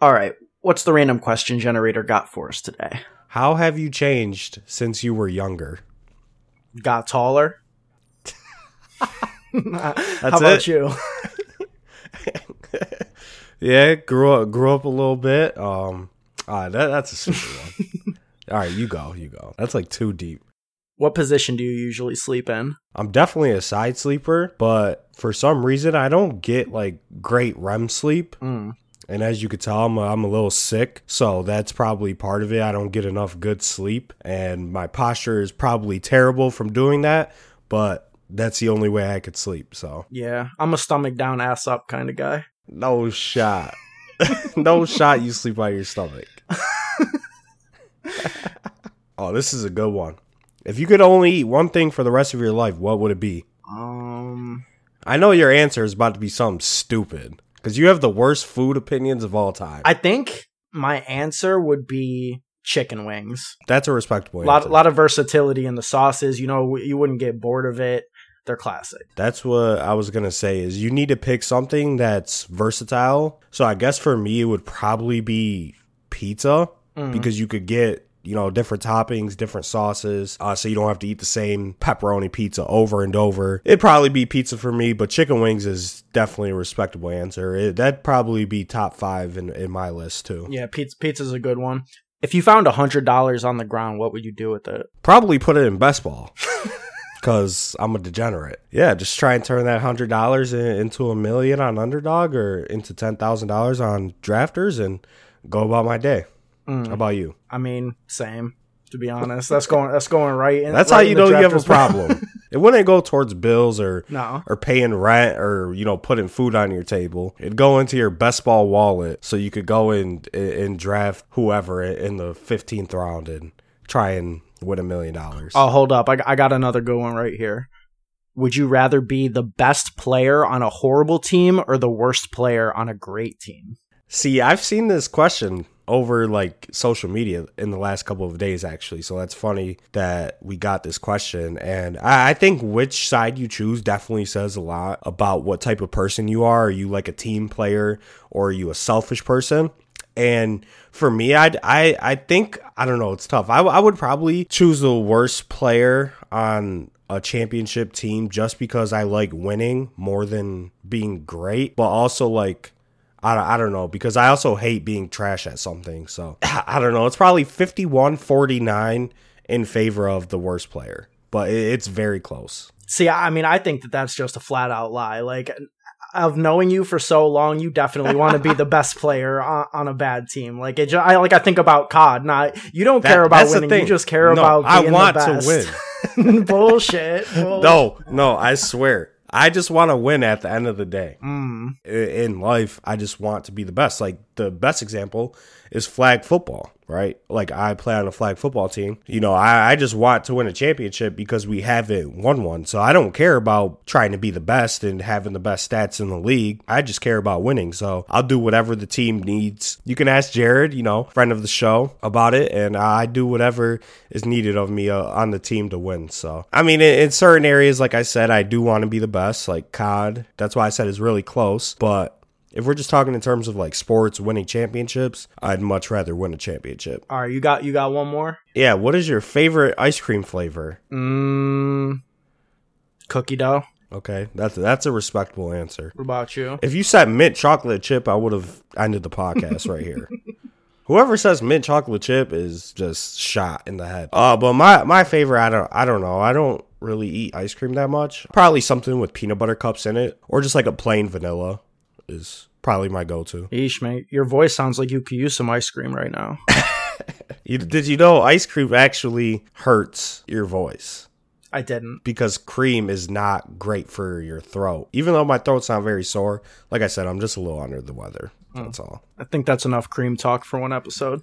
All right. What's the random question generator got for us today? How have you changed since you were younger? Got taller? That's How about it. you? Yeah, grew up grew up a little bit. Um, ah, that that's a super one. All right, you go, you go. That's like too deep. What position do you usually sleep in? I'm definitely a side sleeper, but for some reason I don't get like great REM sleep. Mm. And as you could tell, I'm a, I'm a little sick, so that's probably part of it. I don't get enough good sleep, and my posture is probably terrible from doing that. But that's the only way I could sleep. So Yeah, I'm a stomach down, ass up kind of guy. no shot, no shot. You sleep on your stomach. oh, this is a good one. If you could only eat one thing for the rest of your life, what would it be? Um, I know your answer is about to be something stupid because you have the worst food opinions of all time. I think my answer would be chicken wings. That's a respectable A lot, lot of versatility in the sauces. You know, you wouldn't get bored of it. They're classic. That's what I was gonna say. Is you need to pick something that's versatile. So I guess for me, it would probably be pizza Mm. because you could get you know different toppings, different sauces, uh, so you don't have to eat the same pepperoni pizza over and over. It'd probably be pizza for me, but chicken wings is definitely a respectable answer. It, that'd probably be top five in in my list too. Yeah, pizza pizza's a good one. If you found a hundred dollars on the ground, what would you do with it? Probably put it in best ball. Cause I'm a degenerate. Yeah, just try and turn that hundred dollars into a million on underdog or into ten thousand dollars on drafters and go about my day. Mm. How about you? I mean, same. To be honest, that's going that's going right. In, That's right how you know you have a problem. it wouldn't go towards bills or no, or paying rent or you know putting food on your table. It'd go into your best ball wallet so you could go and and draft whoever in the fifteenth round and try and win a million dollars. Oh, hold up. I, I got another good one right here. Would you rather be the best player on a horrible team or the worst player on a great team? See, I've seen this question over like social media in the last couple of days, actually. So that's funny that we got this question. And I, I think which side you choose definitely says a lot about what type of person you are. Are you like a team player or are you a selfish person? And for me, I'd, I I think I don't know. It's tough. I would probably choose the worst player on a championship team just because I like winning more than being great, but also like I don't, I don't know because I also hate being trash at something. So I don't know. It's probably 51 49 in favor of the worst player, but it, it's very close. See, I mean, I think that that's just a flat out lie. Like, of knowing you for so long, you definitely want to be the best player on, on a bad team. Like, it, I like I think about COD. Not you don't That- care about winning. You just care No, about. I want to win. Bullshit. Bull- No, no, I swear. I just want to win at the end of the day. Mm. In life, I just want to be the best. Like the best example is flag football, right? Like I play on a flag football team. You know, I, I just want to win a championship because we haven't won one. So I don't care about trying to be the best and having the best stats in the league. I just care about winning. So I'll do whatever the team needs. You can ask Jared, you know, friend of the show, about it, and I do whatever is needed of me uh, on the team to win. So I mean, in, in certain areas, like I said, I do want to be the best. Like COD, that's why I said it's really close, but. If we're just talking in terms of like sports winning championships, I'd much rather win a championship. All right, you got you got one more. Yeah, what is your favorite ice cream flavor? Mm, cookie dough. Okay, that's that's a respectable answer. What about you? If you said mint chocolate chip, I would have ended the podcast right here. Whoever says mint chocolate chip is just shot in the head. Uh, but my my favorite, I don't I don't know. I don't really eat ice cream that much. Probably something with peanut butter cups in it, or just like a plain vanilla is probably my go-to. Eesh, mate, your voice sounds like you could use some ice cream right now. You, did you know ice cream actually hurts your voice? I didn't. because cream is not great for your throat. Even though my throat's not very sore, like I said, I'm just a little under the weather. Hmm. That's all. I think that's enough cream talk for one episode.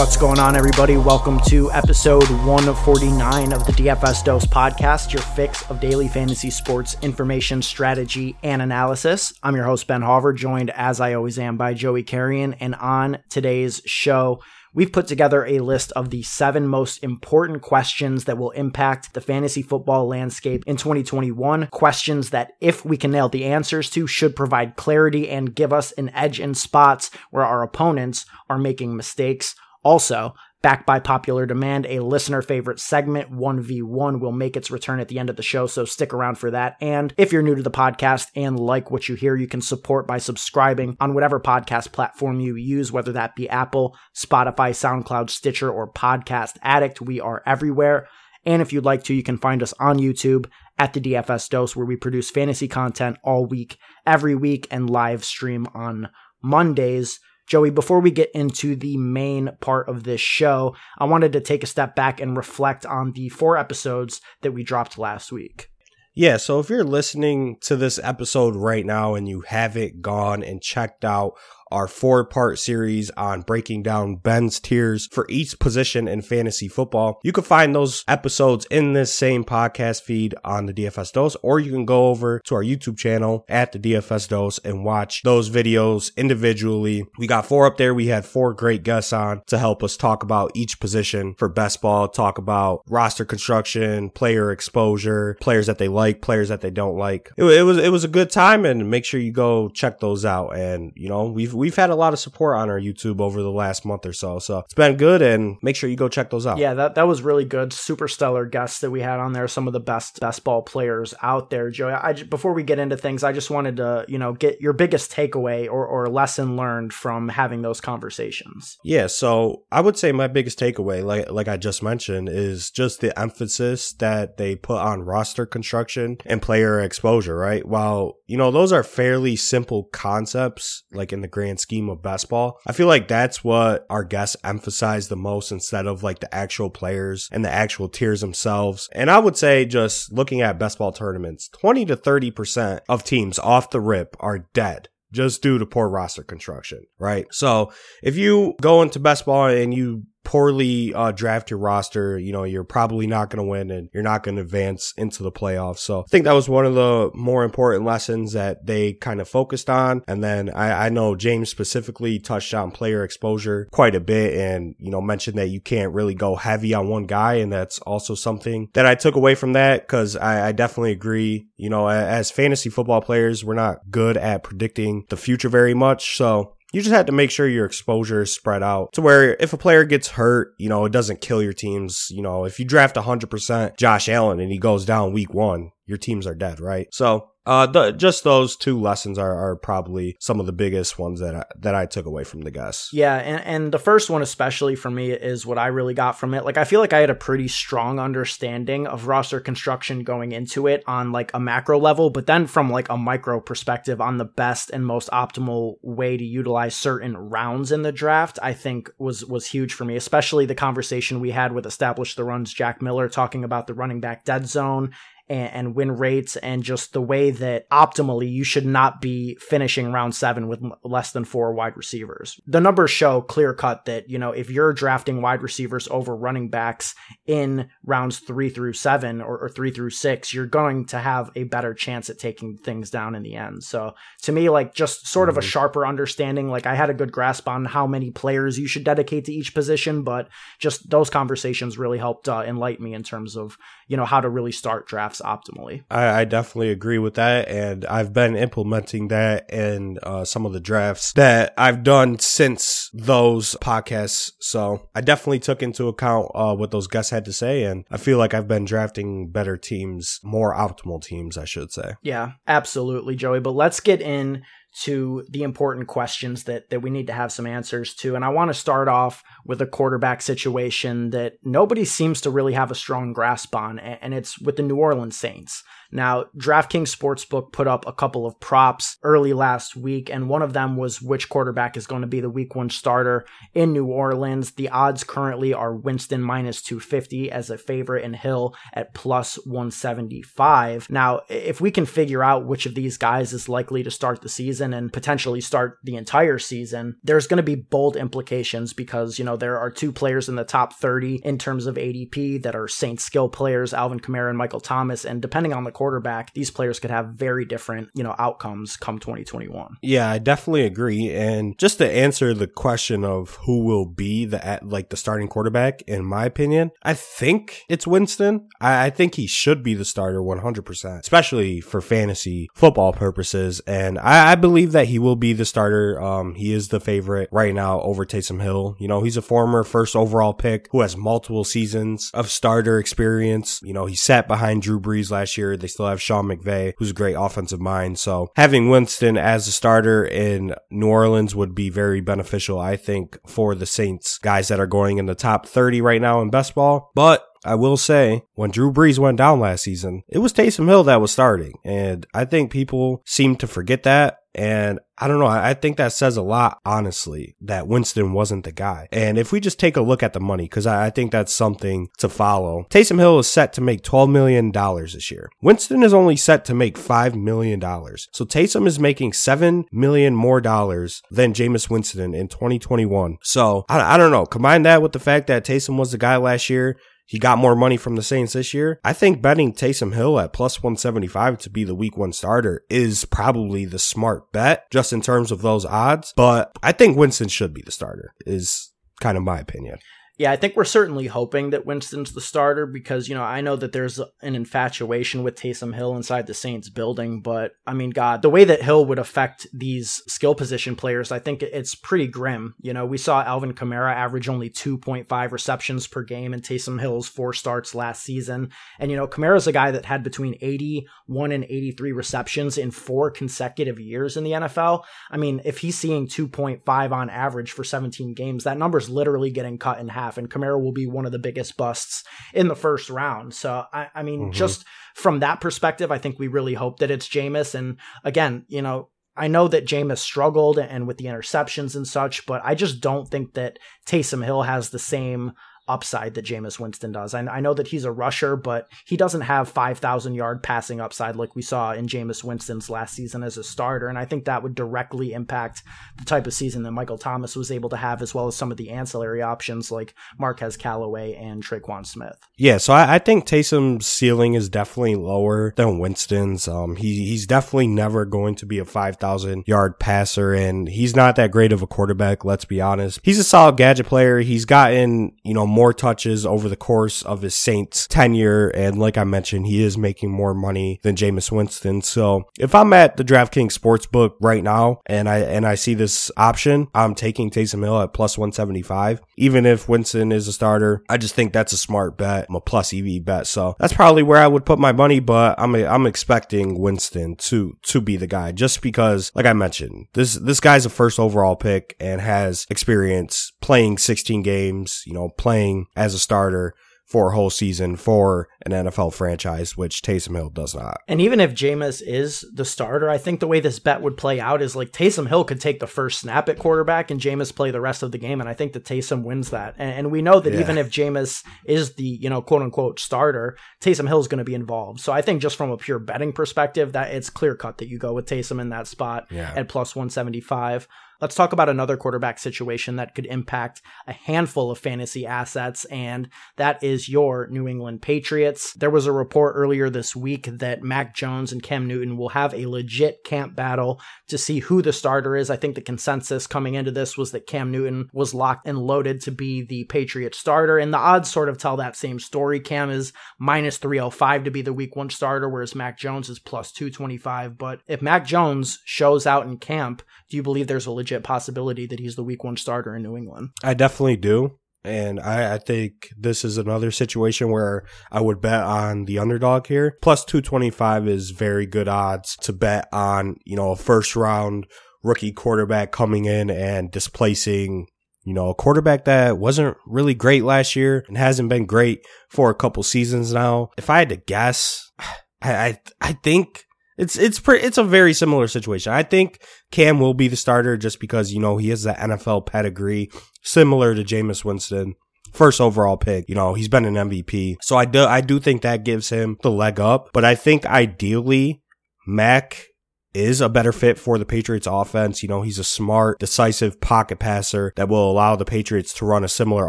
What's going on, everybody? Welcome to episode 149 of the DFS Dose podcast, your fix of daily fantasy sports information, strategy, and analysis. I'm your host, Ben Hauver, joined as I always am by Joey Carrion. And on today's show, we've put together a list of the seven most important questions that will impact the fantasy football landscape in 2021. Questions that, if we can nail the answers to, should provide clarity and give us an edge in spots where our opponents are making mistakes. Also, Backed by popular demand, a listener favorite segment, 1v1, will make its return at the end of the show, so stick around for that. And if you're new to the podcast and like what you hear, you can support by subscribing on whatever podcast platform you use, whether that be Apple, Spotify, SoundCloud, Stitcher, or Podcast Addict. We are everywhere. And if you'd like to, you can find us on YouTube at the DFS Dose, where we produce fantasy content all week, every week, and live stream on Mondays. Joey, before we get into the main part of this show, I wanted to take a step back and reflect on the four episodes that we dropped last week. Yeah, so if you're listening to this episode right now and you haven't gone and checked out our four part series on breaking down Ben's tiers for each position in fantasy football. You can find those episodes in this same podcast feed on the DFS Dose, or you can go over to our YouTube channel at the DFS Dose and watch those videos individually. We got four up there. We had four great guests on to help us talk about each position for best ball, talk about roster construction, player exposure, players that they like, players that they don't like. It, it was, it was a good time and make sure you go check those out. And, you know, we've, we've had a lot of support on our YouTube over the last month or so. So it's been good and make sure you go check those out. Yeah, that, that was really good. Super stellar guests that we had on there. Some of the best best ball players out there, Joey. I, before we get into things, I just wanted to, you know, get your biggest takeaway or, or lesson learned from having those conversations. Yeah. So I would say my biggest takeaway, like, like I just mentioned, is just the emphasis that they put on roster construction and player exposure, right? While, you know, those are fairly simple concepts, like in the grand grand scheme of best ball. I feel like that's what our guests emphasize the most instead of like the actual players and the actual tiers themselves. And I would say just looking at best ball tournaments, 20 to 30% of teams off the rip are dead just due to poor roster construction, right? So if you go into best ball and you poorly uh, draft your roster, you know, you're probably not going to win and you're not going to advance into the playoffs. So I think that was one of the more important lessons that they kind of focused on. And then I, I know James specifically touched on player exposure quite a bit and, you know, mentioned that you can't really go heavy on one guy. And that's also something that I took away from that because I, I definitely agree. You know, as fantasy football players, we're not good at predicting the future very much. So you just had to make sure your exposure is spread out to where if a player gets hurt, you know, it doesn't kill your teams. You know, if you draft 100% Josh Allen and he goes down week one, your teams are dead, right? So uh, the, just those two lessons are, are probably some of the biggest ones that I, that I took away from the guests. Yeah, and, and the first one especially for me is what I really got from it. Like I feel like I had a pretty strong understanding of roster construction going into it on like a macro level, but then from like a micro perspective on the best and most optimal way to utilize certain rounds in the draft, I think was was huge for me. Especially the conversation we had with established the Runs Jack Miller talking about the running back dead zone and, and, win rates and just the way that optimally you should not be finishing round seven with less than four wide receivers. The numbers show clear cut that, you know, if you're drafting wide receivers over running backs in rounds three through seven or, or three through six, you're going to have a better chance at taking things down in the end. So to me, like just sort of a mm-hmm. sharper understanding, like I had a good grasp on how many players you should dedicate to each position, but just those conversations really helped uh, enlighten me in terms of, you know, how to really start drafts optimally. I, I, definitely agree with that, and I've been implementing that in uh, some of the drafts that I've done since those podcasts. So I definitely took into account uh, what those guests had to say, and I feel like I've been drafting better teams, more optimal teams, I should say. Yeah, absolutely, Joey. But let's get in to the important questions that that we need to have some answers to. And I want to start off with a quarterback situation that nobody seems to really have a strong grasp on, and it's with the New Orleans Saints. Now, DraftKings Sportsbook put up a couple of props early last week, and one of them was which quarterback is going to be the week one starter in New Orleans. The odds currently are Winston minus 250 as a favorite and Hill at plus 175. Now, if we can figure out which of these guys is likely to start the season and potentially start the entire season, there's going to be bold implications because, you know, there are two players in the top 30 in terms of ADP that are Saints skill players, Alvin Kamara and Michael Thomas, and depending on the quarterback, these players could have very different, you know, outcomes come 2021. Yeah, I definitely agree. And just to answer the question of who will be the like the starting quarterback, in my opinion, I think it's Winston. I, I think he should be the starter 100%, especially for fantasy football purposes. And I, I believe that he will be the starter. Um, he is the favorite right now over Taysom Hill. You know, he's a former first overall pick who has multiple seasons of starter experience. You know, he sat behind Drew Brees last year. They still have Sean McVay, who's a great offensive mind. So having Winston as a starter in New Orleans would be very beneficial, I think, for the Saints guys that are going in the top 30 right now in best ball. But I will say, when Drew Brees went down last season, it was Taysom Hill that was starting. And I think people seem to forget that. And I don't know. I think that says a lot, honestly, that Winston wasn't the guy. And if we just take a look at the money, because I think that's something to follow, Taysom Hill is set to make $12 million this year. Winston is only set to make $5 million. So Taysom is making 7 million more dollars than Jameis Winston in 2021. So I, I don't know. Combine that with the fact that Taysom was the guy last year he got more money from the Saints this year. I think betting Taysom Hill at plus 175 to be the week one starter is probably the smart bet just in terms of those odds. But I think Winston should be the starter is kind of my opinion. Yeah, I think we're certainly hoping that Winston's the starter because, you know, I know that there's an infatuation with Taysom Hill inside the Saints building, but I mean, God, the way that Hill would affect these skill position players, I think it's pretty grim. You know, we saw Alvin Kamara average only 2.5 receptions per game in Taysom Hill's four starts last season. And, you know, Kamara's a guy that had between 81 and 83 receptions in four consecutive years in the NFL. I mean, if he's seeing 2.5 on average for 17 games, that number's literally getting cut in half half, and Kamara will be one of the biggest busts in the first round. So I, I mean, mm-hmm. just from that perspective, I think we really hope that it's Jameis. And again, you know, I know that Jameis struggled and with the interceptions and such, but I just don't think that Taysom Hill has the same upside that Jameis Winston does. I, I know that he's a rusher, but he doesn't have 5,000 yard passing upside like we saw in Jameis Winston's last season as a starter. And I think that would directly impact the type of season that Michael Thomas was able to have, as well as some of the ancillary options like Marquez Callaway and Tre'Quan Smith. Yeah, so I, I think Taysom's ceiling is definitely lower than Winston's. Um, he, he's definitely never going to be a 5,000 yard passer, and he's not that great of a quarterback, let's be honest. He's a solid gadget player. He's gotten, you know, more more touches over the course of his Saints tenure. And like I mentioned, he is making more money than Jameis Winston. So if I'm at the DraftKings Sportsbook right now and I, and I see this option, I'm taking Taysom Hill at plus 175. Even if Winston is a starter, I just think that's a smart bet. I'm a plus EV bet. So that's probably where I would put my money, but I'm, I'm expecting Winston to, to be the guy just because, like I mentioned, this, this guy's a first overall pick and has experience playing 16 games, you know, playing playing as a starter for a whole season for an NFL franchise, which Taysom Hill does not. And even if Jameis is the starter, I think the way this bet would play out is like Taysom Hill could take the first snap at quarterback and Jameis play the rest of the game. And I think that Taysom wins that. And, and we know that yeah. even if Jameis is the, you know, quote unquote starter, Taysom Hill is going to be involved. So I think just from a pure betting perspective, that it's clear cut that you go with Taysom in that spot yeah. at plus 175. Let's talk about another quarterback situation that could impact a handful of fantasy assets, and that is your New England Patriots. There was a report earlier this week that Mac Jones and Cam Newton will have a legit camp battle to see who the starter is. I think the consensus coming into this was that Cam Newton was locked and loaded to be the Patriot starter, and the odds sort of tell that same story. Cam is minus 305 to be the week one starter, whereas Mac Jones is plus 225. But if Mac Jones shows out in camp, do you believe there's a legit possibility that he's the week one starter in New England? I definitely do. And I, I, think this is another situation where I would bet on the underdog here. Plus 225 is very good odds to bet on, you know, a first round rookie quarterback coming in and displacing, you know, a quarterback that wasn't really great last year and hasn't been great for a couple seasons now. If I had to guess, I, I, I think it's it's pretty. It's a very similar situation. I think Cam will be the starter just because you know he has the NFL pedigree, similar to Jameis Winston. First overall pick, you know, he's been an MVP. So I do I do think that gives him the leg up. But I think ideally Mac is a better fit for the Patriots offense. You know, he's a smart, decisive pocket passer that will allow the Patriots to run a similar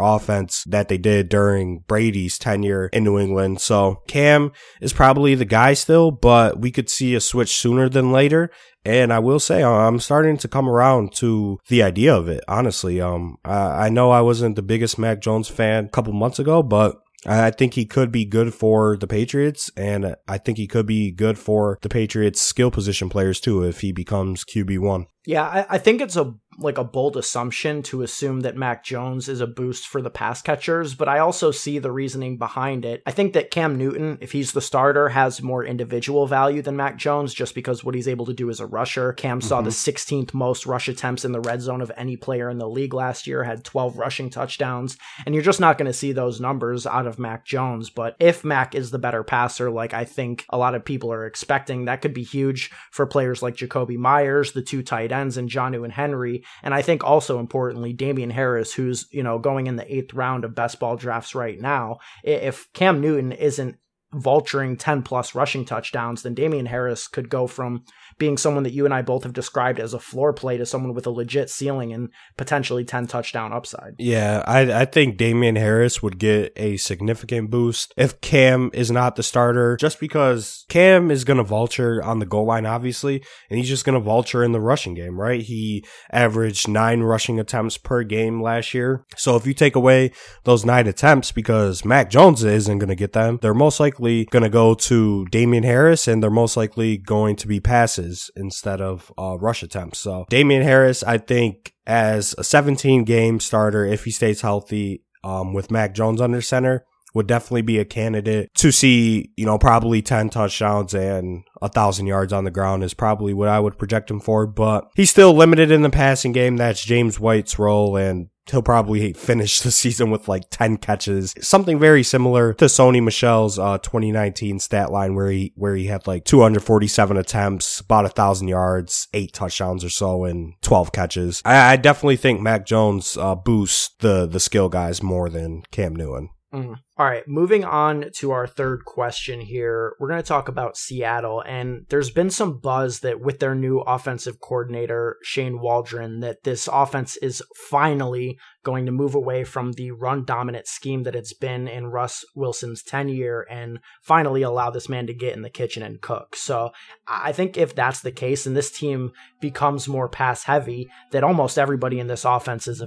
offense that they did during Brady's tenure in New England. So Cam is probably the guy still, but we could see a switch sooner than later. And I will say, I'm starting to come around to the idea of it. Honestly, um, I, I know I wasn't the biggest Mac Jones fan a couple months ago, but I think he could be good for the Patriots, and I think he could be good for the Patriots' skill position players too if he becomes QB one. Yeah, I, I, think it's a like a bold assumption to assume that Mac Jones is a boost for the pass catchers, but I also see the reasoning behind it. I think that Cam Newton, if he's the starter, has more individual value than Mac Jones just because what he's able to do as a rusher. Cam mm-hmm. saw the 16th most rush attempts in the red zone of any player in the league last year, had 12 rushing touchdowns, and you're just not going to see those numbers out of Mac Jones. But if Mac is the better passer, like I think a lot of people are expecting, that could be huge for players like Jakobi Meyers, the two tight ends and Jonnu and Henry. And I think also importantly, Damien Harris, who's, you know, going in the eighth round of best ball drafts right now. If Cam Newton isn't vulturing 10 plus rushing touchdowns, then Damien Harris could go from being someone that you and I both have described as a floor play to someone with a legit ceiling and potentially 10 touchdown upside. Yeah, I, I think Damien Harris would get a significant boost if Cam is not the starter, just because Cam is going to vulture on the goal line, obviously, and he's just going to vulture in the rushing game, right? He averaged nine rushing attempts per game last year. So if you take away those nine attempts because Mac Jones isn't going to get them, they're most likely going to go to Damien Harris and they're most likely going to be passes instead of uh, rush attempts. So Damien Harris, I think as a 17 game starter, if he stays healthy, um, with Mac Jones under center, would definitely be a candidate to see, you know, probably 10 touchdowns and a thousand yards on the ground is probably what I would project him for, but he's still limited in the passing game. That's James White's role and he'll probably finish the season with like 10 catches, something very similar to Sony Michel's uh, 2019 stat line where he where he had like 247 attempts, about a thousand yards, eight touchdowns or so, and 12 catches. I, I definitely think Mac Jones uh, boosts the the skill guys more than Cam Newton. Mm. All right, moving on to our third question here. We're going to talk about Seattle, and there's been some buzz that with their new offensive coordinator, Shane Waldron, that this offense is finally going to move away from the run dominant scheme that it's been in Russ Wilson's tenure and finally allow this man to get in the kitchen and cook. So I think if that's the case and this team becomes more pass heavy, that almost everybody in this offense is a.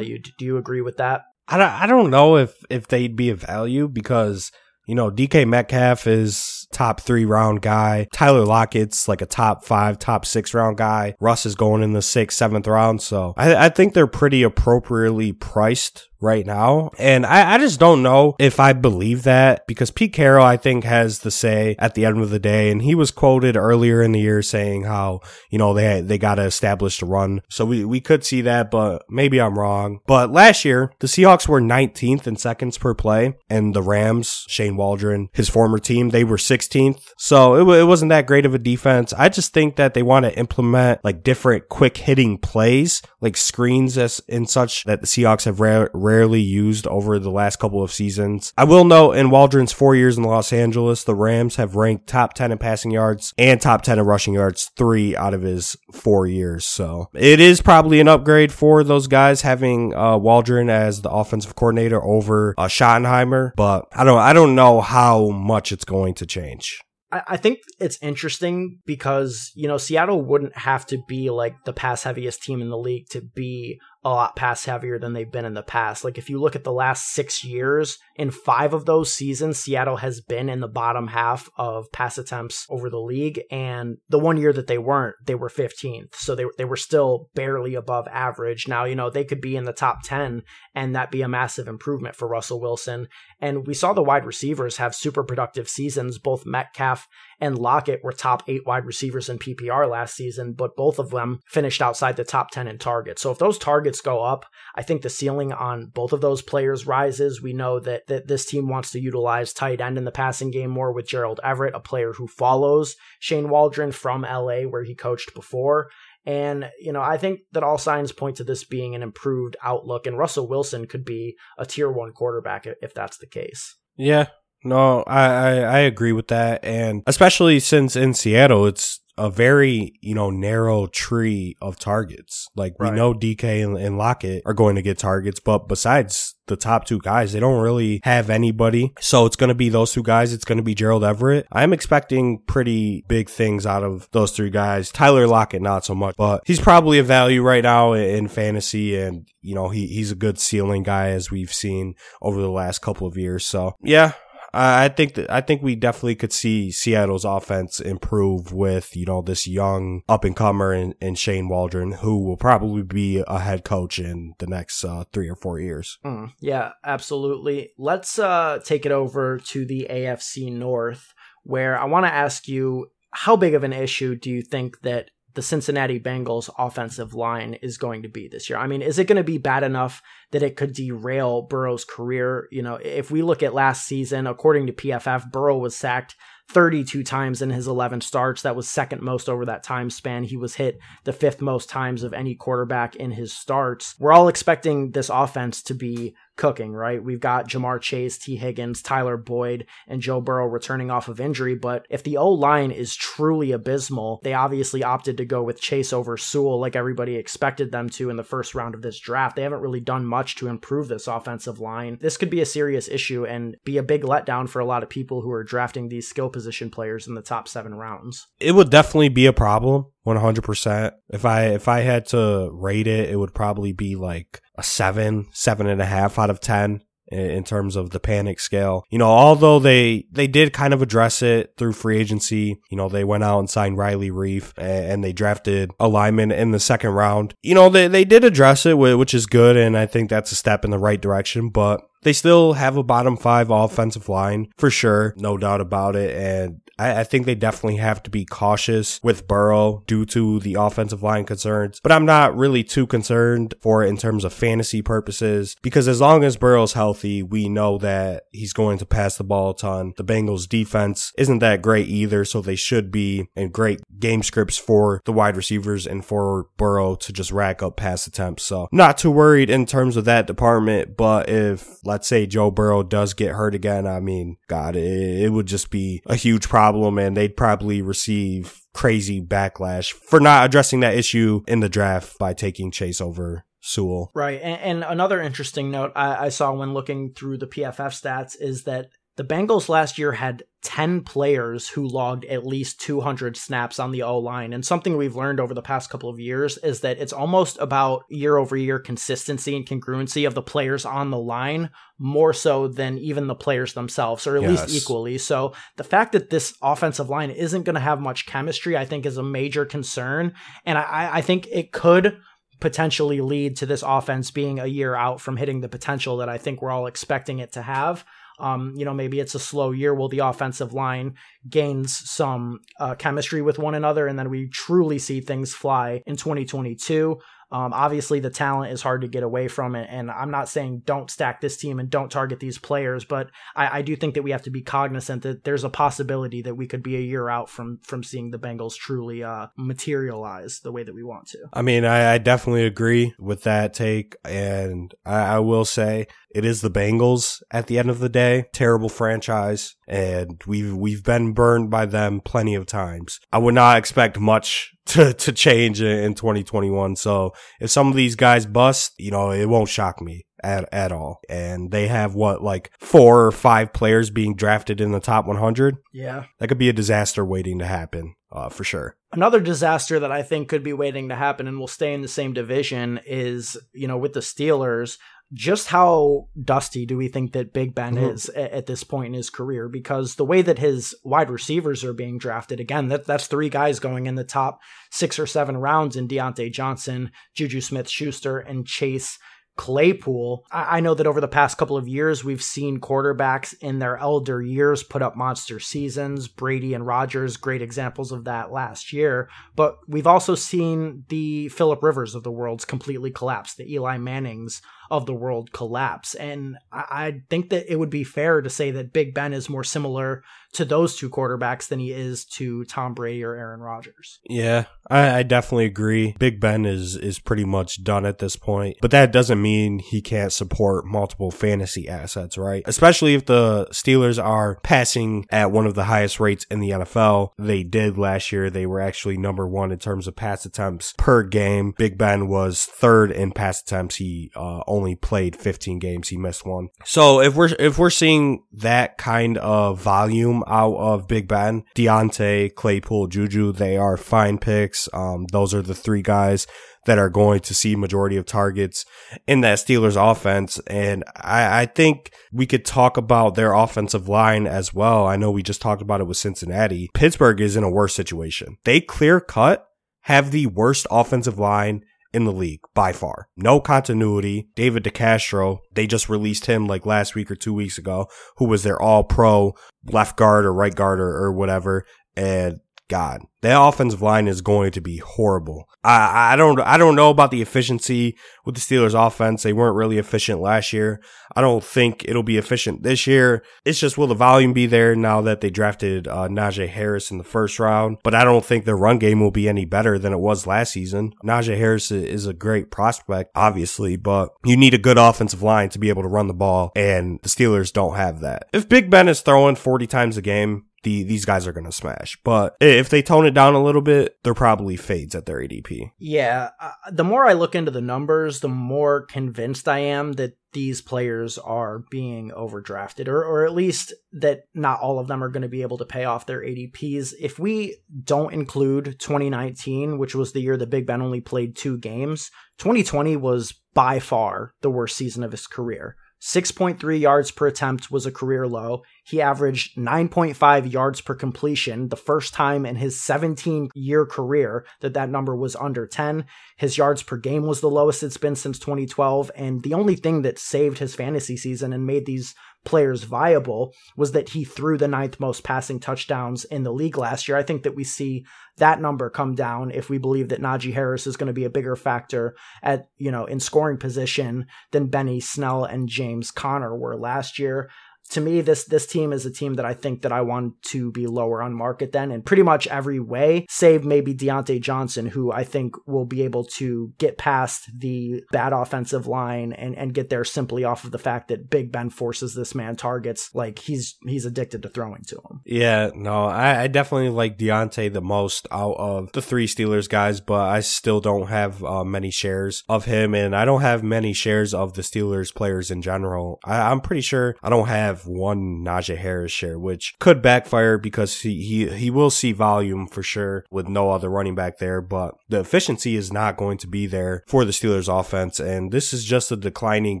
Do you agree with that? I don't, I don't know if, if they'd be of value because, you know, DK Metcalf is top three round guy. Tyler Lockett's like a top five, top six round guy. Russ is going in the sixth, seventh round. So I, I think they're pretty appropriately priced right now. And I, I just don't know if I believe that because Pete Carroll, I think, has the say at the end of the day. And he was quoted earlier in the year saying how, you know, they, they got to establish the run. So we, we could see that, but maybe I'm wrong. But last year, the Seahawks were 19th in seconds per play and the Rams, Shane Waldron, his former team, they were 16th. So it, it wasn't that great of a defense. I just think that they want to implement like different quick hitting plays, like screens as in such that the Seahawks have rare, rare rarely used over the last couple of seasons. I will note in Waldron's four years in Los Angeles, the Rams have ranked top 10 in passing yards and top 10 in rushing yards three out of his four years. So it is probably an upgrade for those guys having uh, Waldron as the offensive coordinator over uh, Schottenheimer, but I don't, I don't know how much it's going to change. I think it's interesting because, you know, Seattle wouldn't have to be like the pass heaviest team in the league to be a lot pass heavier than they've been in the past. Like if you look at the last six years, in five of those seasons, Seattle has been in the bottom half of pass attempts over the league. And the one year that they weren't, they were 15th. So they, they were still barely above average. Now, you know, they could be in the top 10 and that be a massive improvement for Russell Wilson. And we saw the wide receivers have super productive seasons. Both Metcalf and Lockett were top eight wide receivers in PPR last season, but both of them finished outside the top 10 in targets. So if those targets go up, I think the ceiling on both of those players rises. We know that, that this team wants to utilize tight end in the passing game more with Gerald Everett, a player who follows Shane Waldron from LA, where he coached before. And, you know, I think that all signs point to this being an improved outlook, and Russell Wilson could be a tier one quarterback if that's the case. Yeah, no, I, I, I agree with that, and especially since in Seattle, it's a very, you know, narrow tree of targets. Like we know DK and, and Lockett are going to get targets, but besides the top two guys, they don't really have anybody. So it's going to be those two guys. It's going to be Gerald Everett. I'm expecting pretty big things out of those three guys. Tyler Lockett, not so much, but he's probably a value right now in fantasy and, you know, he, he's a good ceiling guy as we've seen over the last couple of years. So yeah, I think that I think we definitely could see Seattle's offense improve with you know this young up and comer in Shane Waldron, who will probably be a head coach in the next uh, three or four years. Mm, yeah, absolutely. Let's uh, take it over to the AFC North, where I want to ask you how big of an issue do you think that the Cincinnati Bengals offensive line is going to be this year? I mean, is it going to be bad enough that it could derail Burrow's career? You know, if we look at last season, according to PFF, Burrow was sacked 32 times in his 11 starts. That was second most over that time span. He was hit the fifth most times of any quarterback in his starts. We're all expecting this offense to be cooking, right? We've got Ja'Marr Chase, Tee Higgins, Tyler Boyd, and Joe Burrow returning off of injury. But if the O line is truly abysmal, they obviously opted to go with Chase over Sewell like everybody expected them to in the first round of this draft. They haven't really done much to improve this offensive line. This could be a serious issue and be a big letdown for a lot of people who are drafting these skill position players in the top seven rounds. It would definitely be a problem. 100%. If I, if I had to rate it, it would probably be like a seven, seven and a half out of 10 in- terms of the panic scale. You know, although they, they did kind of address it through free agency, you know, they went out and signed Riley Reiff and they drafted a lineman in the second round. You know, they, they did address it, which is good. And I think that's a step in the right direction, but they still have a bottom five offensive line for sure. No doubt about it. And I, I think they definitely have to be cautious with Burrow due to the offensive line concerns. But I'm not really too concerned for it in terms of fantasy purposes because as long as Burrow's healthy, we know that he's going to pass the ball a ton. The Bengals defense isn't that great either, so they should be in great game scripts for the wide receivers and for Burrow to just rack up pass attempts. So not too worried in terms of that department, but if let's say Joe Burrow does get hurt again, I mean, God, it, it would just be a huge problem and they'd probably receive crazy backlash for not addressing that issue in the draft by taking Chase over Sewell. Right. And, and another interesting note I, I saw when looking through the PFF stats is that the Bengals last year had 10 players who logged at least 200 snaps on the O line. And something we've learned over the past couple of years is that it's almost about year over year consistency and congruency of the players on the line more so than even the players themselves, or at Yes. least equally. So the fact that this offensive line isn't going to have much chemistry, I think, is a major concern. And I, I think it could potentially lead to this offense being a year out from hitting the potential that I think we're all expecting it to have. Um, you know, maybe it's a slow year while the offensive line gains some uh, chemistry with one another, and then we truly see things fly in 2022. Um, obviously, the talent is hard to get away from it, and I'm not saying don't stack this team and don't target these players, but I, I do think that we have to be cognizant that there's a possibility that we could be a year out from from seeing the Bengals truly uh, materialize the way that we want to. I mean, I, I definitely agree with that take, and I, I will say it is the Bengals at the end of the day. Terrible franchise, and we've we've been burned by them plenty of times. I would not expect much to to change in, in 2021. So if some of these guys bust, you know, it won't shock me at at all. And they have what like four or five players being drafted in the top 100. Yeah. That could be a disaster waiting to happen, uh, for sure. Another disaster that I think could be waiting to happen and will stay in the same division is, you know, with the Steelers. Just how dusty do we think that Big Ben Mhm. is a- at this point in his career? Because the way that his wide receivers are being drafted, again, that, that's three guys going in the top six or seven rounds in Diontae Johnson, Juju Smith Schuster, and Chase Claypool. I, I know that over the past couple of years, we've seen quarterbacks in their elder years put up monster seasons. Brady and Rodgers, great examples of that last year. But we've also seen the Philip Rivers of the world's completely collapse, the Eli Mannings of the world collapse. And I, I think that it would be fair to say that Big Ben is more similar to those two quarterbacks than he is to Tom Brady or Aaron Rodgers. Yeah, I, I, definitely agree. Big Ben is is pretty much done at this point, but that doesn't mean he can't support multiple fantasy assets, right? Especially if the Steelers are passing at one of the highest rates in the NFL. They did last year. They were actually number one in terms of pass attempts per game. Big Ben was third in pass attempts. He uh, only played 15 games. He missed one. So if we're if we're seeing that kind of volume out of Big Ben. Diontae, Claypool, Juju, they are fine picks. Um, those are the three guys that are going to see majority of targets in that Steelers offense. And I, I think we could talk about their offensive line as well. I know we just talked about it with Cincinnati. Pittsburgh is in a worse situation. They clear cut have the worst offensive line in the league by far. No continuity. David DeCastro, they just released him like last week or two weeks ago, who was their all pro left guard or right guard or, or whatever. And God, that offensive line is going to be horrible. I, I don't, I don't know about the efficiency with the Steelers offense. They weren't really efficient last year. I don't think it'll be efficient this year. It's just, will the volume be there now that they drafted, uh, Najee Harris in the first round? But I don't think the run game will be any better than it was last season. Najee Harris is a great prospect, obviously, but you need a good offensive line to be able to run the ball. And the Steelers don't have that. If Big Ben is throwing 40 times a game, the, these guys are going to smash. But if they tone it down a little bit, they're probably fades at their ADP. Yeah. Uh, the more I look into the numbers, the more convinced I am that these players are being overdrafted, or, or at least that not all of them are going to be able to pay off their ADPs. If we don't include 2019, which was the year that Big Ben only played two games, 2020 was by far the worst season of his career. 6.3 yards per attempt was a career low. He averaged 9.5 yards per completion, the first time in his 17 year career that that number was under 10. His yards per game was the lowest it's been since 2012. And the only thing that saved his fantasy season and made these players viable was that he threw the ninth most passing touchdowns in the league last year. I think that we see that number come down if we believe that Najee Harris is going to be a bigger factor at, you know, in scoring position than Benny Snell and James Conner were last year to me, this this team is a team that I think that I want to be lower on market then in pretty much every way, save maybe Diontae Johnson, who I think will be able to get past the bad offensive line and, and get there simply off of the fact that Big Ben forces this man targets like he's he's addicted to throwing to him. Yeah, no, I, I definitely like Diontae the most out of the three Steelers guys, but I still don't have uh, many shares of him, and I don't have many shares of the Steelers players in general. I, I'm pretty sure I don't have have one Najee Harris share, which could backfire because he, he, he will see volume for sure with no other running back there, but the efficiency is not going to be there for the Steelers offense. And this is just a declining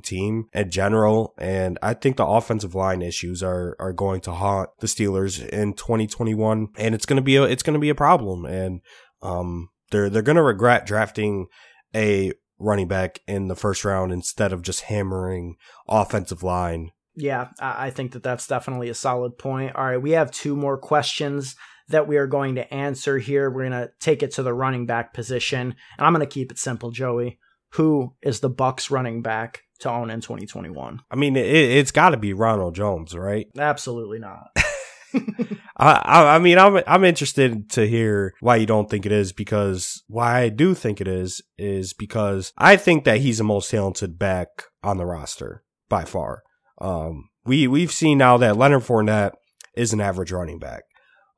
team in general. And I think the offensive line issues are, are going to haunt the Steelers in 2021. And it's going to be a, it's going to be a problem. And, um, they're, they're going to regret drafting a running back in the first round instead of just hammering offensive line yeah, I think that that's definitely a solid point. All right, we have two more questions that we are going to answer here. We're going to take it to the running back position, and I'm going to keep it simple, Joey. Who is the Bucs running back to own in 2021? I mean, it, has got to be Ronald Jones, right? Absolutely not. I, I, I mean, I'm I'm interested to hear why you don't think it is because why I do think it is is because I think that he's the most talented back on the roster by far. Um, we we've seen now that Leonard Fournette is an average running back.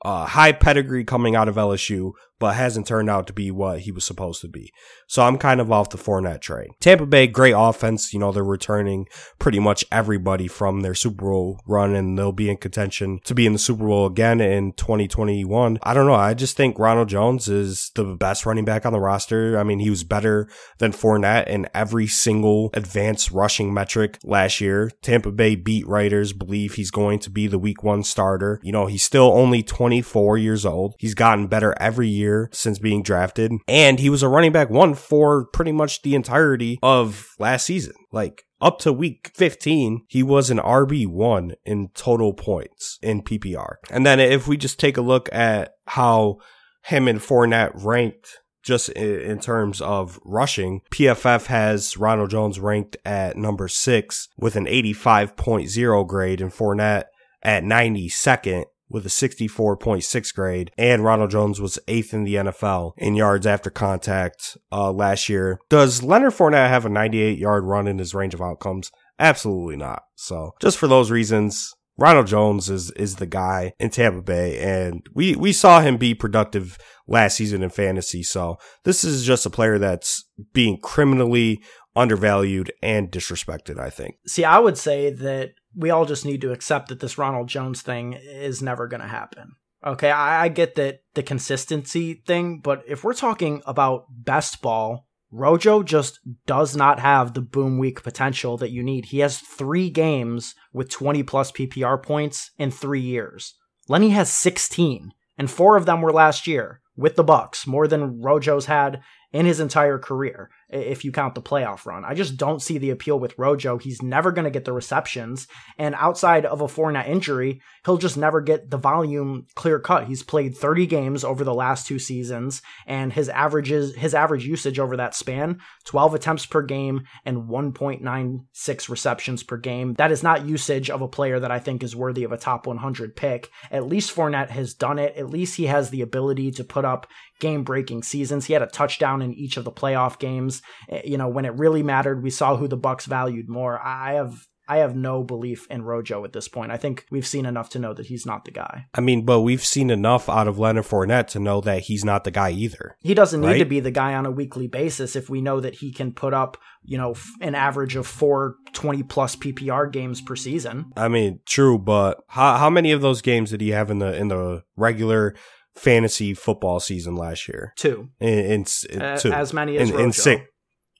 Uh, high pedigree coming out of LSU, but hasn't turned out to be what he was supposed to be. So I'm kind of off the Fournette train. Tampa Bay, great offense. You know, they're returning pretty much everybody from their Super Bowl run and they'll be in contention to be in the Super Bowl again in 2021. I don't know. I just think Ronald Jones is the best running back on the roster. I mean, he was better than Fournette in every single advanced rushing metric last year. Tampa Bay beat writers believe he's going to be the week one starter. You know, he's still only 24 years old. He's gotten better every year since being drafted. And he was a running back one for pretty much the entirety of last season. Like up to week 15, he was an RB1 in total points in PPR. And then if we just take a look at how him and Fournette ranked just in terms of rushing, PFF has Ronald Jones ranked at number six with an 85.0 grade and Fournette at 92nd with a 64.6 grade, and Ronald Jones was eighth in the NFL in yards after contact uh, last year. Does Leonard Fournette have a 98 yard run in his range of outcomes? Absolutely not. So just for those reasons, Ronald Jones is is the guy in Tampa Bay, and we we saw him be productive last season in fantasy. So this is just a player that's being criminally undervalued and disrespected. I think. See, I would say that we all just need to accept that this Ronald Jones thing is never going to happen. Okay, I, I get that the consistency thing, but if we're talking about best ball Rojo just does not have the boom week potential that you need. He has three games with 20 plus PPR points in three years. Lenny has 16, and four of them were last year with the Bucs, more than Rojo's had in his entire career if you count the playoff run. I just don't see the appeal with Rojo. He's never going to get the receptions. And outside of a Fournette injury, he'll just never get the volume clear cut. He's played 30 games over the last two seasons, and his averages, his average usage over that span, 12 attempts per game and 1.96 receptions per game. That is not usage of a player that I think is worthy of a top 100 pick. At least Fournette has done it. At least he has the ability to put up game breaking seasons. He had a touchdown in each of the playoff games. Eh, you know, when it really mattered, we saw who the Bucs valued more. I have I have no belief in Rojo at this point. I think we've seen enough to know that he's not the guy. I mean, but we've seen enough out of Leonard Fournette to know that he's not the guy either. He doesn't right? need to be the guy on a weekly basis if we know that he can put up, you know, an average of four 20 plus PPR games per season. I mean, true, but how how many of those games did he have in the in the regular fantasy football season last year. Two. In, in, uh, two. As many as in, in six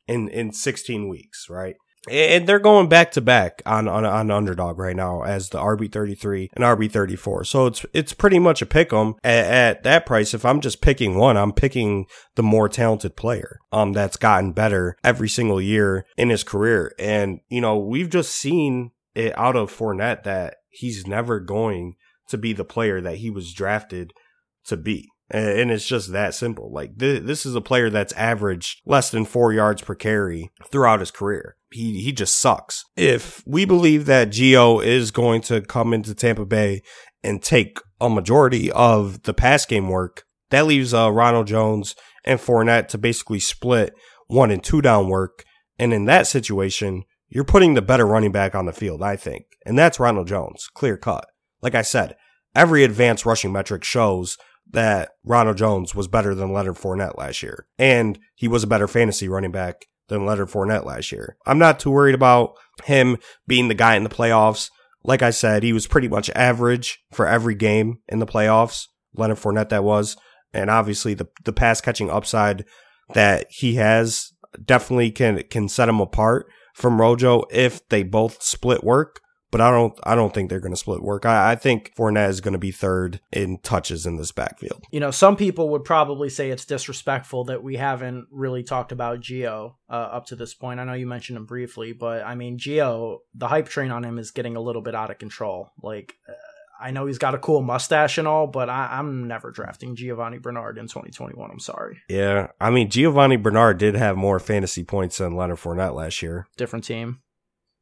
in in 16 weeks, right? And they're going back to back on, on on underdog right now as the RB thirty three and RB thirty four. So it's it's pretty much a pick 'em at, at, that price. If I'm just picking one, I'm picking the more talented player. Um, that's gotten better every single year in his career. And you know we've just seen it out of Fournette that he's never going to be the player that he was drafted to be. And it's just that simple. Like th- this is a player that's averaged less than four yards per carry throughout his career. He he just sucks. If we believe that Gio is going to come into Tampa Bay and take a majority of the pass game work, that leaves uh, Ronald Jones and Fournette to basically split one and two down work. And in that situation, you're putting the better running back on the field, I think. And that's Ronald Jones, clear cut. Like I said, every advanced rushing metric shows that Ronald Jones was better than Leonard Fournette last year. And he was a better fantasy running back than Leonard Fournette last year. I'm not too worried about him being the guy in the playoffs. Like I said, he was pretty much average for every game in the playoffs. Leonard Fournette that was. And obviously the, the pass catching upside that he has definitely can, can set him apart from Rojo if they both split work but I don't I don't think they're going to split work. I, I think Fournette is going to be third in touches in this backfield. You know, some people would probably say it's disrespectful that we haven't really talked about Gio uh, up to this point. I know you mentioned him briefly, but I mean Gio, the hype train on him is getting a little bit out of control. Like. Uh, I know he's got a cool mustache and all, but I, am never drafting Giovani Bernard in 2021. I'm sorry. Yeah, I mean Giovani Bernard did have more fantasy points than Leonard Fournette last year. Different team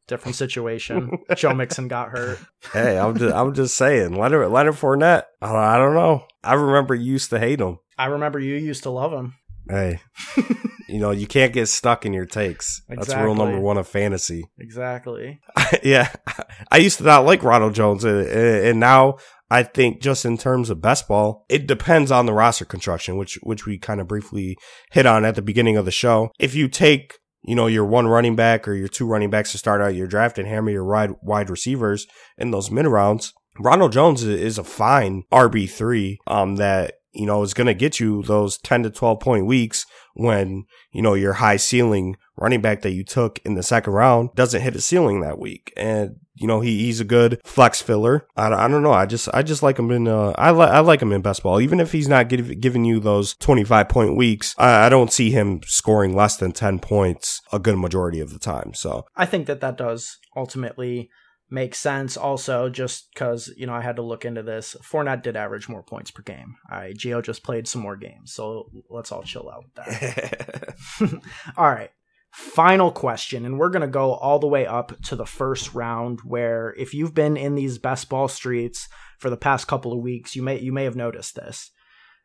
different situation. Joe Mixon got hurt. Hey, I'm just I'm just saying, Leonard Leonard Fournette. I, I don't know. I remember you used to hate him. I remember you used to love him. Hey, you know you can't get stuck in your takes. Exactly. That's rule number one of fantasy. Exactly. yeah, I used to not like Ronald Jones, and now I think just in terms of best ball, it depends on the roster construction, which which we kind of briefly hit on at the beginning of the show. If you take you know, your one running back or your two running backs to start out your draft and hammer your wide, wide receivers in those mid rounds. Ronald Jones is a fine RB3, um, that, you know, is going to get you those 10 to 12 point weeks when, you know, your high ceiling running back that you took in the second round doesn't hit a ceiling that week. And you know, he, he's a good flex filler. I, I don't know. I just, I just like him in, uh, I like, I like him in best ball. Even if he's not give, giving you those 25 point weeks, I, I don't see him scoring less than 10 points a good majority of the time. So I think that that does ultimately make sense. Also, just because you know I had to look into this, Fournette did average more points per game. Right, Gio just played some more games, so let's all chill out with that. all right. Final question, and we're going to go all the way up to the first round. Where, if you've been in these best ball streets for the past couple of weeks, you may you may have noticed this.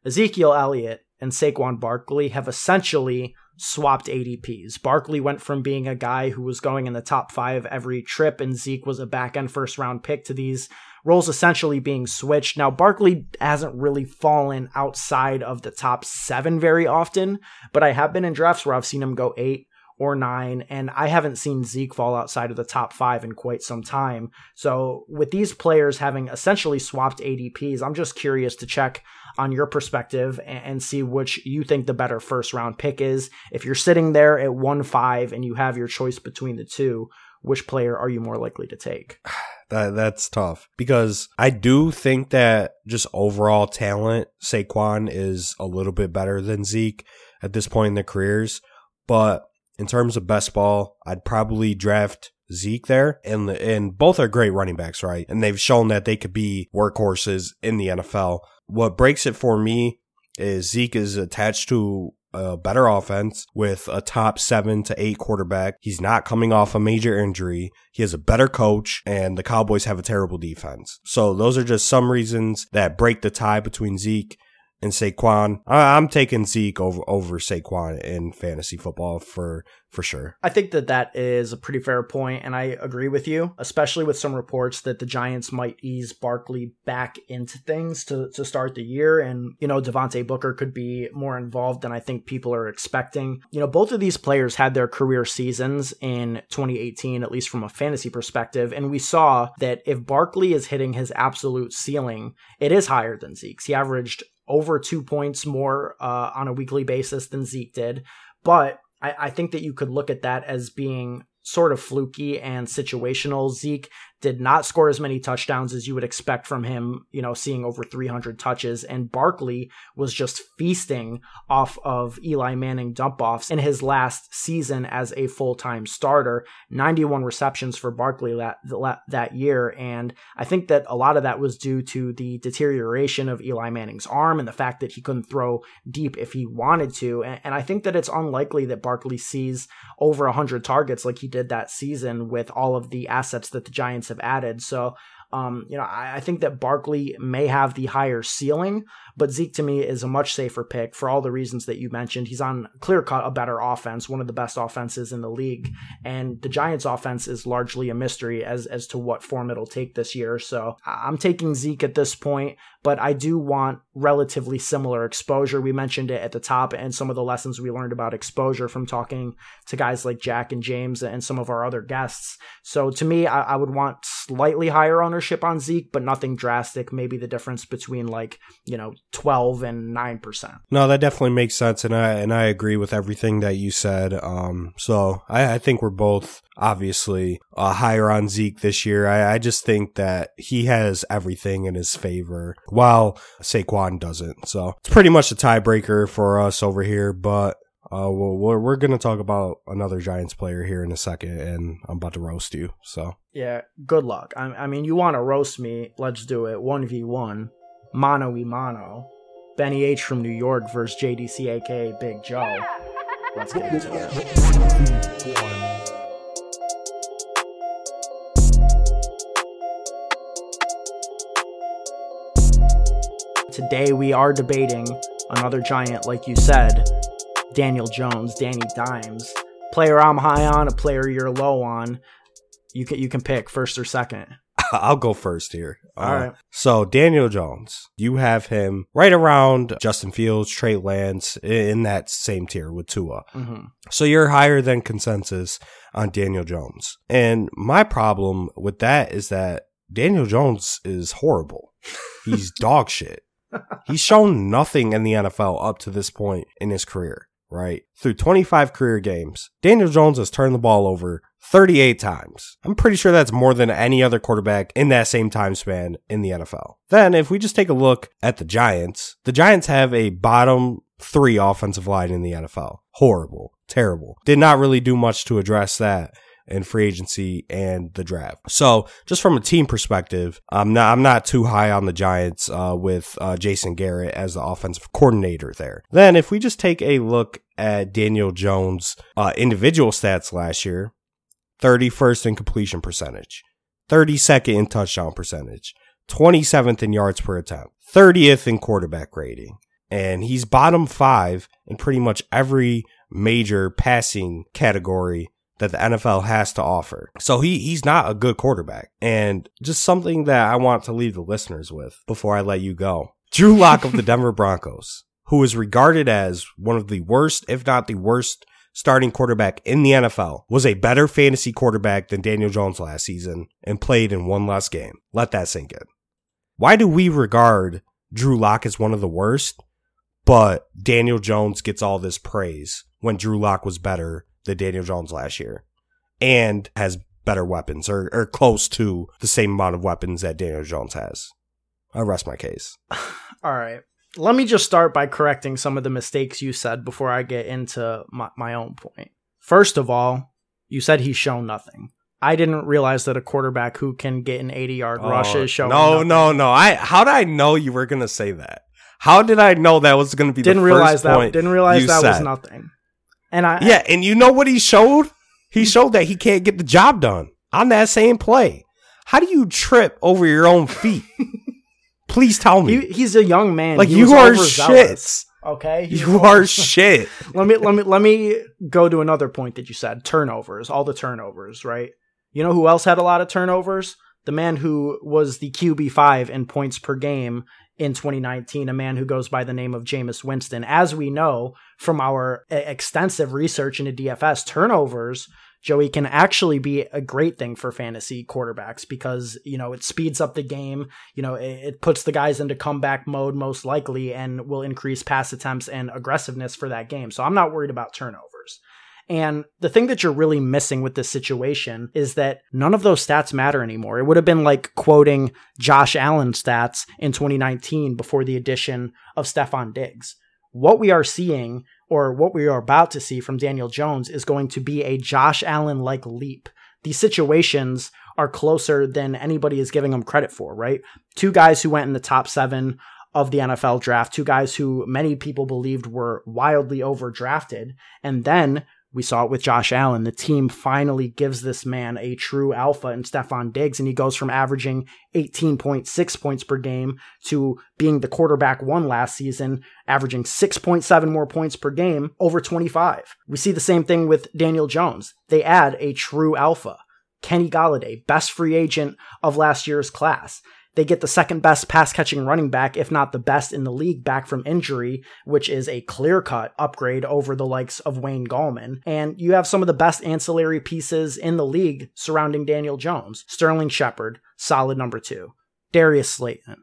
Ezekiel Elliott and Saquon Barkley have essentially swapped ADPs. Barkley went from being a guy who was going in the top five every trip, and Zeke was a back end first round pick to these roles essentially being switched. Now, Barkley hasn't really fallen outside of the top seven very often, but I have been in drafts where I've seen him go eight or nine, and I haven't seen Zeke fall outside of the top five in quite some time. So, with these players having essentially swapped ADPs, I'm just curious to check on your perspective and, see which you think the better first round pick is. If you're sitting there at 1 5 and you have your choice between the two, which player are you more likely to take? That that's tough because I do think that just overall talent, Saquon is a little bit better than Zeke at this point in their careers. But in terms of best ball, I'd probably draft Zeke there, and and both are great running backs, right? And they've shown that they could be workhorses in the NFL. What breaks it for me is Zeke is attached to a better offense with a top seven to eight quarterback. He's not coming off a major injury. He has a better coach and the Cowboys have a terrible defense. So those are just some reasons that break the tie between Zeke and Saquon. I'm taking Zeke over over Saquon in fantasy football for for sure. I think that that is a pretty fair point, and I agree with you, especially with some reports that the Giants might ease Barkley back into things to, to start the year. And, you know, Devontae Booker could be more involved than I think people are expecting. You know, both of these players had their career seasons in 2018, at least from a fantasy perspective. And we saw that if Barkley is hitting his absolute ceiling, it is higher than Zeke's. He averaged over two points more uh, on a weekly basis than Zeke did. But I, I think that you could look at that as being sort of fluky and situational. Zeke did not score as many touchdowns as you would expect from him, you know, seeing over 300 touches. And Barkley was just feasting off of Eli Manning dump offs in his last season as a full time starter. 91 receptions for Barkley that, that year. And I think that a lot of that was due to the deterioration of Eli Manning's arm and the fact that he couldn't throw deep if he wanted to. And, and I think that it's unlikely that Barkley sees over 100 targets like he did that season with all of the assets that the Giants have added. So, um, you know, I, I think that Barkley may have the higher ceiling, but Zeke to me is a much safer pick for all the reasons that you mentioned. He's on clear cut a better offense, one of the best offenses in the league, and the Giants' offense is largely a mystery as as to what form it'll take this year. So I'm taking Zeke at this point, but I do want relatively similar exposure. We mentioned it at the top, and some of the lessons we learned about exposure from talking to guys like Jack and James and some of our other guests. So to me, I, I would want slightly higher ownership on Zeke, but nothing drastic. Maybe the difference between like you know 12 and 9%. No, that definitely makes sense. And I, and I agree with everything that you said. Um, so I, I think we're both obviously uh, higher on Zeke this year. I, I just think that he has everything in his favor while Saquon doesn't. So it's pretty much a tiebreaker for us over here, but uh, we're, we're going to talk about another Giants player here in a second, and I'm about to roast you. So, yeah, good luck. I, I mean, you want to roast me? Let's do it. 1v1 mano y mano. Benny H from New York versus JDC, aka Big Joe. Let's get into it. Today we are debating another giant, like you said, Daniel Jones, Danny Dimes. Player I'm high on, a player you're low on. You can you can pick first or second. I'll go first here. All uh, right. So Daniel Jones, you have him right around Justin Fields, Trey Lance in that same tier with Tua. Mm-hmm. So you're higher than consensus on Daniel Jones. And my problem with that is that Daniel Jones is horrible. He's dog shit. He's shown nothing in the NFL up to this point in his career, right? Through 25 career games, Daniel Jones has turned the ball over 38 times. I'm pretty sure that's more than any other quarterback in that same time span in the NFL. Then, if we just take a look at the Giants, the Giants have a bottom three offensive line in the NFL. Horrible. Terrible. Did not really do much to address that in free agency and the draft. So just from a team perspective, I'm not, I'm not too high on the Giants, uh, with, uh, Jason Garrett as the offensive coordinator there. Then if we just take a look at Daniel Jones, uh, individual stats last year, 31st in completion percentage, 32nd in touchdown percentage, 27th in yards per attempt, 30th in quarterback rating. And he's bottom five in pretty much every major passing category that the NFL has to offer. So he he's not a good quarterback. And just something that I want to leave the listeners with before I let you go. Drew Lock of the Denver Broncos, who is regarded as one of the worst, if not the worst starting quarterback in the NFL, was a better fantasy quarterback than Daniel Jones last season and played in one less game. Let that sink in. Why do we regard Drew Lock as one of the worst, but Daniel Jones gets all this praise when Drew Lock was better than Daniel Jones last year and has better weapons or, or close to the same amount of weapons that Daniel Jones has. I rest my case. All right. Let me just start by correcting some of the mistakes you said before I get into my, my own point. First of all, you said he's shown nothing. I didn't realize that a quarterback who can get an 80 yard oh, rush is showing. No, nothing. no, no. I how did I know you were gonna say that? How did I know that was gonna be? Didn't realize that. Didn't realize that said. was nothing. And I yeah, and you know what he showed? He showed that he can't get the job done on that same play. How do you trip over your own feet? Please tell me. He, he's a young man. Like he you are shit. Okay, you are shit. let me let me let me go to another point that you said. Turnovers, all the turnovers, right? You know who else had a lot of turnovers? The man who was the QB five in points per game in 2019, a man who goes by the name of Jameis Winston. As we know from our uh, extensive research into DFS, turnovers, Joey, can actually be a great thing for fantasy quarterbacks because, you know, it speeds up the game. You know, it, puts the guys into comeback mode most likely and will increase pass attempts and aggressiveness for that game. So I'm not worried about turnovers. And the thing that you're really missing with this situation is that none of those stats matter anymore. It would have been like quoting Josh Allen stats in 2019 before the addition of Stefon Diggs. What we are seeing or what we are about to see from Daniel Jones is going to be a Josh Allen like leap. These situations are closer than anybody is giving them credit for, right? Two guys who went in the top seven of the NFL draft, two guys who many people believed were wildly overdrafted, and then we saw it with Josh Allen. The team finally gives this man a true alpha in Stefon Diggs, and he goes from averaging 18.6 points per game to being the quarterback one last season, averaging 6.7 more points per game over 25. We see the same thing with Daniel Jones. They add a true alpha. Kenny Golladay, best free agent of last year's class. They get the second best pass catching running back, if not the best in the league, back from injury, which is a clear cut upgrade over the likes of Wayne Gallman. And you have some of the best ancillary pieces in the league surrounding Daniel Jones. Sterling Shepard, solid number two. Darius Slayton.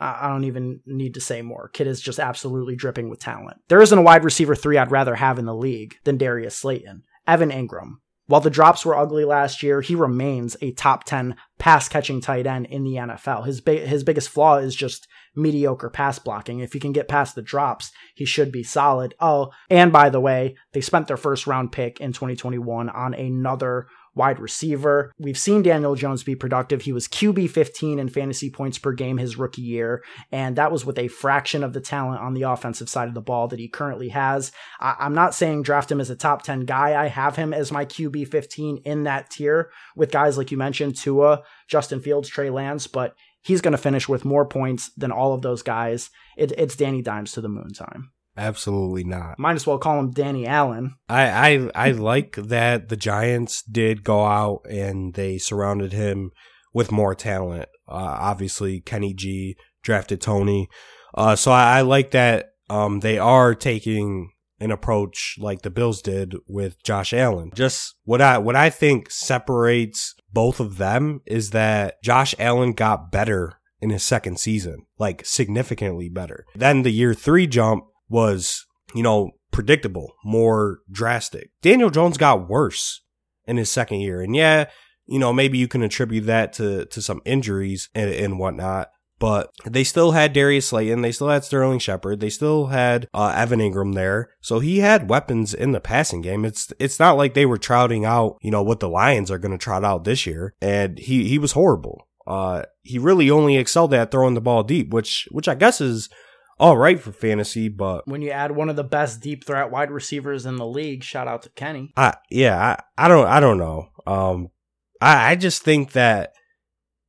I don't even need to say more. Kid is just absolutely dripping with talent. There isn't a wide receiver three I'd rather have in the league than Darius Slayton. Evan Engram, while the drops were ugly last year, he remains a top 10 pass catching tight end in the NFL. His ba- his biggest flaw is just mediocre pass blocking. If he can get past the drops, he should be solid. Oh, and by the way, they spent their first round pick in 2021 on another wide receiver. We've seen Daniel Jones be productive. He was QB 15 in fantasy points per game his rookie year, and that was with a fraction of the talent on the offensive side of the ball that he currently has. I- am not saying draft him as a top 10 guy. I have him as my QB 15 in that tier with guys like you mentioned, Tua, Justin Fields, Trey Lance, but he's going to finish with more points than all of those guys. It- it's Danny Dimes to the moon time. Absolutely not. Might as well call him Danny Allen. I, I I like that the Giants did go out and they surrounded him with more talent. Uh, obviously, Kenny G drafted Toney, uh, so I, I like that um, they are taking an approach like the Bills did with Josh Allen. Just what I what I think separates both of them is that Josh Allen got better in his second season, like significantly better. Then the year three jump was, you know, predictable, more drastic. Daniel Jones got worse in his second year. And yeah, you know, maybe you can attribute that to, to some injuries and, and whatnot. but they still had Darius Slayton. They still had Sterling Shepard. They still had uh, Evan Engram there. So he had weapons in the passing game. It's it's not like they were trotting out, you know, what the Lions are going to trot out this year. And he he was horrible. Uh, he really only excelled at throwing the ball deep, which which I guess is all right for fantasy, but when you add one of the best deep threat wide receivers in the league, shout out to Kenny. I yeah, I, I don't I don't know. Um I, I just think that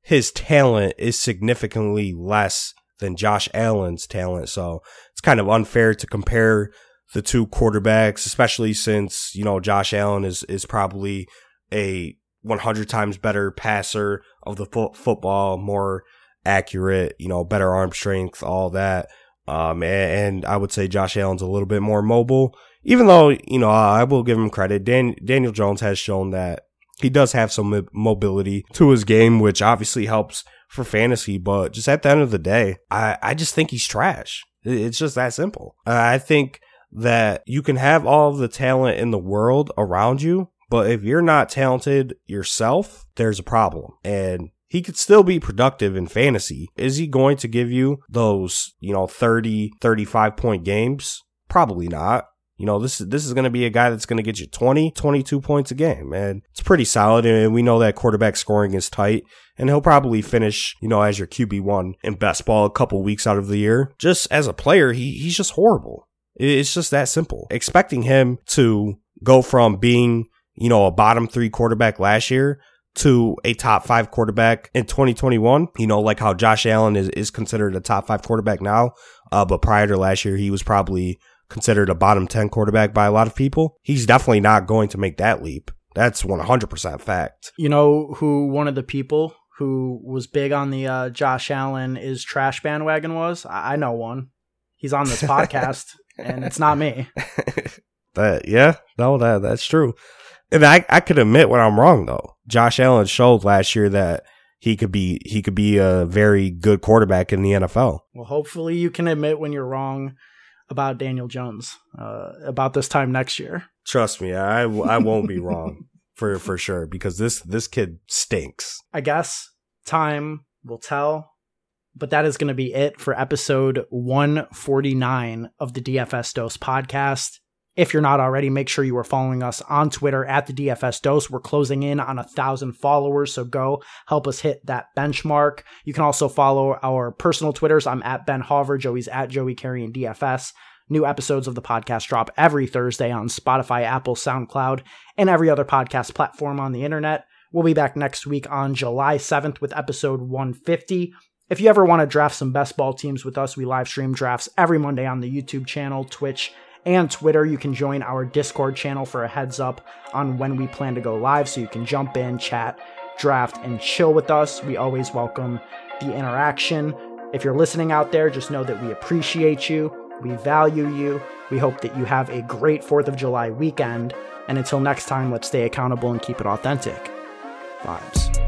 his talent is significantly less than Josh Allen's talent. So it's kind of unfair to compare the two quarterbacks, especially since, you know, Josh Allen is, is probably a 100 times better passer of the fo- football, more accurate, you know, better arm strength, all that. Um, and, I would say Josh Allen's a little bit more mobile, even though, you know, I will give him credit. Dan, Daniel Jones has shown that he does have some mobility to his game, which obviously helps for fantasy. But just at the end of the day, I, I just think he's trash. It's just that simple. I think that you can have all the talent in the world around you, but if you're not talented yourself, there's a problem. And he could still be productive in fantasy. Is he going to give you those, you know, 30, 35 point games? Probably not. You know, this is this is going to be a guy that's going to get you 20, 22 points a game, and it's pretty solid. And we know that quarterback scoring is tight, and he'll probably finish, you know, as your QB one in best ball a couple weeks out of the year. Just as a player, he he's just horrible. It's just that simple. Expecting him to go from being, you know, a bottom three quarterback last year to a top five quarterback in 2021. You know, like how Josh Allen is, is considered a top five quarterback now. Uh, but prior to last year, he was probably considered a bottom 10 quarterback by a lot of people. He's definitely not going to make that leap. That's 100% fact. You know who one of the people who was big on the uh, Josh Allen is trash bandwagon was? I, I know one. He's on this podcast, and it's not me. that yeah, no, that that's true. And I I could admit when I'm wrong though. Josh Allen showed last year that he could be he could be a very good quarterback in the NFL. Well, hopefully you can admit when you're wrong about Daniel Jones uh, about this time next year. Trust me, I, I won't be wrong for for sure because this this kid stinks. I guess time will tell, but that is going to be it for episode 149 of the DFS Dose podcast. If you're not already, make sure you are following us on Twitter at the DFS Dose. We're closing in on a thousand followers, so go help us hit that benchmark. You can also follow our personal Twitters. I'm at Ben Hauver, Joey's at Joey Carrion DFS. New episodes of the podcast drop every Thursday on Spotify, Apple, SoundCloud, and every other podcast platform on the internet. We'll be back next week on July 7th with episode 150. If you ever want to draft some best ball teams with us, we live stream drafts every Monday on the YouTube channel, Twitch, and Twitter. You can join our Discord channel for a heads up on when we plan to go live so you can jump in, chat, draft, and chill with us. We always welcome the interaction. If you're listening out there, just know that we appreciate you, we value you. We hope that you have a great 4th of July weekend. And until next time, let's stay accountable and keep it authentic. Vibes.